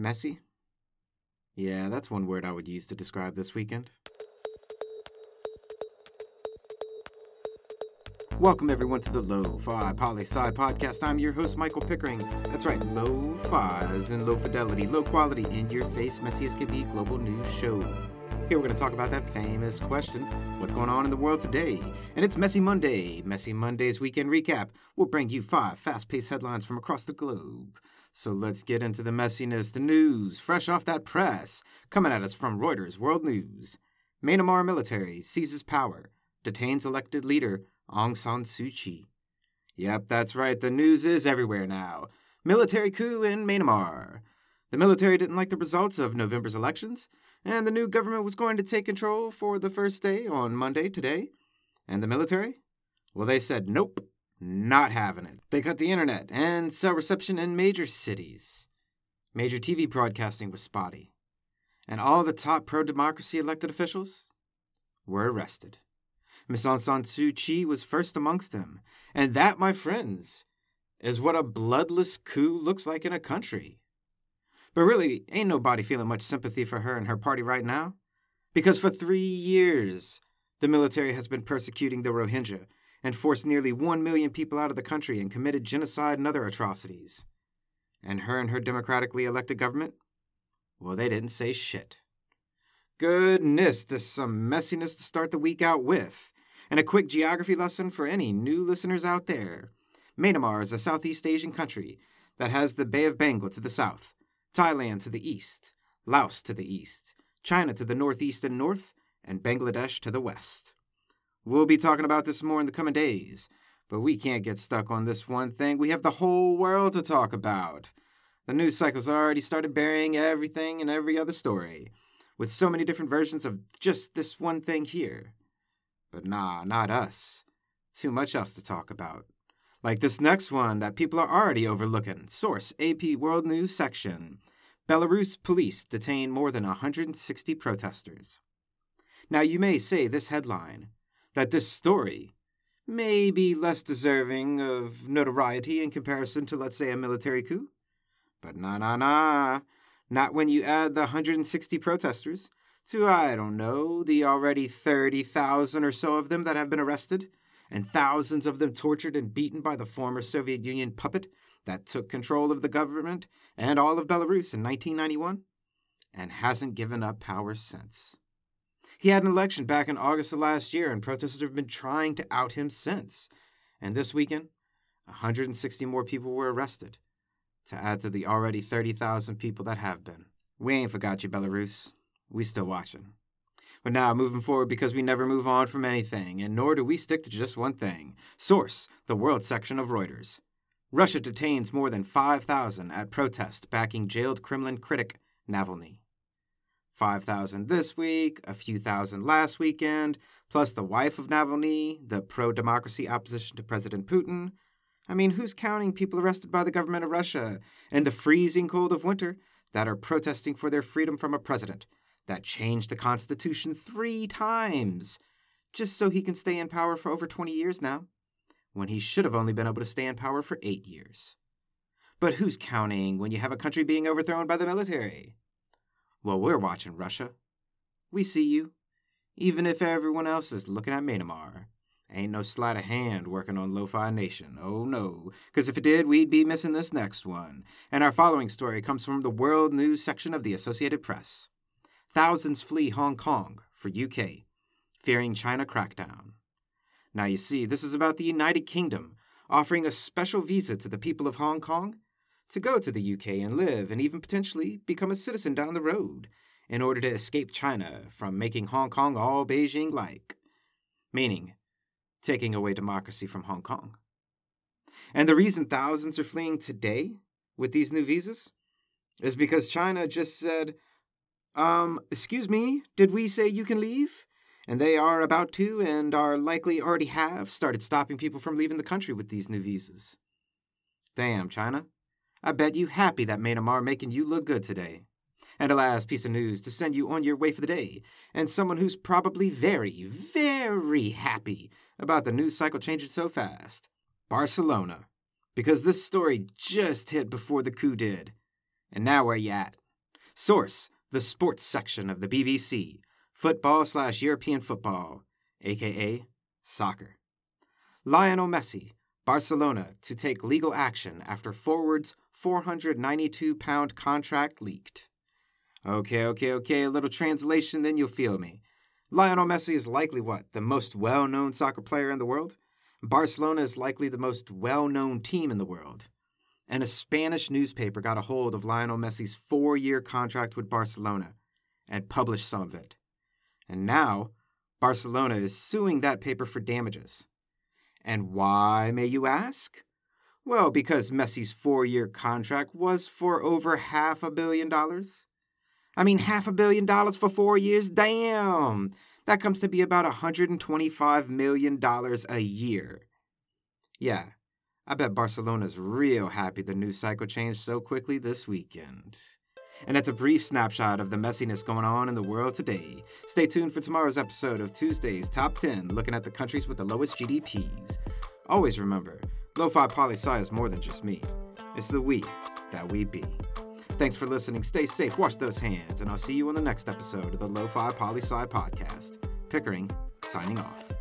Messy? Yeah, that's one word I would use to describe this weekend. Welcome everyone to the Lo-Fi Poli Sci Podcast. I'm your host, Michael Pickering. That's right, Lo-Fi as in low fidelity, low quality, in your face, messy as can be global news show. Here we're going to talk about that famous question what's going on in the world today? And it's Messy Monday. Messy Monday's weekend recap will bring you five fast paced headlines from across the globe. So let's get into the messiness, the news, fresh off that press, coming at us from Reuters World News. Myanmar military seizes power, detains elected leader Aung San Suu Kyi. Yep, that's right, the news is everywhere now. Military coup in Myanmar. The military didn't like the results of November's elections, and the new government was going to take control for the first day on Monday, today. And the military? Well, they said nope, not having it. They cut the internet and cell reception in major cities. Major TV broadcasting was spotty. And all the top pro democracy elected officials were arrested. Miss Aung San Suu Kyi was first amongst them. And that, my friends, is what a bloodless coup looks like in a country. But really, ain't nobody feeling much sympathy for her and her party right now. Because for three years, the military has been persecuting the Rohingya and forced nearly one million people out of the country and committed genocide and other atrocities. And her and her democratically elected government? Well, they didn't say shit. Goodness, there's some messiness to start the week out with. And a quick geography lesson for any new listeners out there. Myanmar is a Southeast Asian country that has the Bay of Bengal to the south, Thailand to the east, Laos to the east, China to the northeast and north, and Bangladesh to the west. We'll be talking about this more in the coming days, but we can't get stuck on this one thing. We have the whole world to talk about. The news cycle's already started burying everything and every other story, with so many different versions of just this one thing here. But nah, not us. Too much else to talk about. Like this next one that people are already overlooking. Source AP World News section. Belarus police detain more than 160 protesters. Now, you may say this headline, that this story may be less deserving of notoriety in comparison to, let's say, a military coup. But nah, nah, nah. Not when you add the 160 protesters to, I don't know, the already 30,000 or so of them that have been arrested, and thousands of them tortured and beaten by the former Soviet Union puppet that took control of the government and all of Belarus in 1991 and hasn't given up power since. He had an election back in August of last year, and protesters have been trying to out him since. And this weekend, 160 more people were arrested, to add to the already 30,000 people that have been. We ain't forgot you, Belarus. We still watching. But now, moving forward, because we never move on from anything, and nor do we stick to just one thing. Source, the World section of Reuters. Russia detains more than 5,000 at protest backing jailed Kremlin critic Navalny. 5,000 this week, a few thousand last weekend, plus the wife of Navalny, the pro democracy opposition to President Putin. I mean, who's counting people arrested by the government of Russia in the freezing cold of winter that are protesting for their freedom from a president that changed the Constitution three times just so he can stay in power for over 20 years now, when he should have only been able to stay in power for eight years? But who's counting when you have a country being overthrown by the military? Well, we're watching Russia. We see you, even if everyone else is looking at Myanmar. Ain't no sleight of hand working on Lo-Fi Nation. Oh no, because if it did, we'd be missing this next one. And our following story comes from the World News section of the Associated Press. Thousands flee Hong Kong for UK, fearing China crackdown. Now you see, this is about the United Kingdom offering a special visa to the people of Hong Kong to go to the UK and live and even potentially become a citizen down the road in order to escape China from making Hong Kong all Beijing like, meaning taking away democracy from Hong Kong. And the reason thousands are fleeing today with these new visas is because China just said, um, excuse me, did we say you can leave? And they are about to and are likely already have started stopping people from leaving the country with these new visas. Damn, China. I bet you happy that Myanmar making you look good today. And a last piece of news to send you on your way for the day, and someone who's probably very, very happy about the news cycle changing so fast Barcelona. Because this story just hit before the coup did. And now where you at? Source the sports section of the BBC, football slash European football, aka soccer. Lionel Messi, Barcelona to take legal action after forward's 492 pound contract leaked. Okay, okay, okay, a little translation, then you'll feel me. Lionel Messi is likely what? The most well known soccer player in the world? Barcelona is likely the most well known team in the world. And a Spanish newspaper got a hold of Lionel Messi's four year contract with Barcelona and published some of it. And now, Barcelona is suing that paper for damages. And why, may you ask? Well, because Messi's four year contract was for over half a billion dollars. I mean, half a billion dollars for four years? Damn! That comes to be about $125 million a year. Yeah, I bet Barcelona's real happy the news cycle changed so quickly this weekend. And that's a brief snapshot of the messiness going on in the world today. Stay tuned for tomorrow's episode of Tuesday's Top 10, looking at the countries with the lowest GDPs. Always remember, Lo-Fi Poli is more than just me. It's the we that we be. Thanks for listening. Stay safe, wash those hands, and I'll see you on the next episode of the Lo-Fi Poli podcast. Pickering, signing off.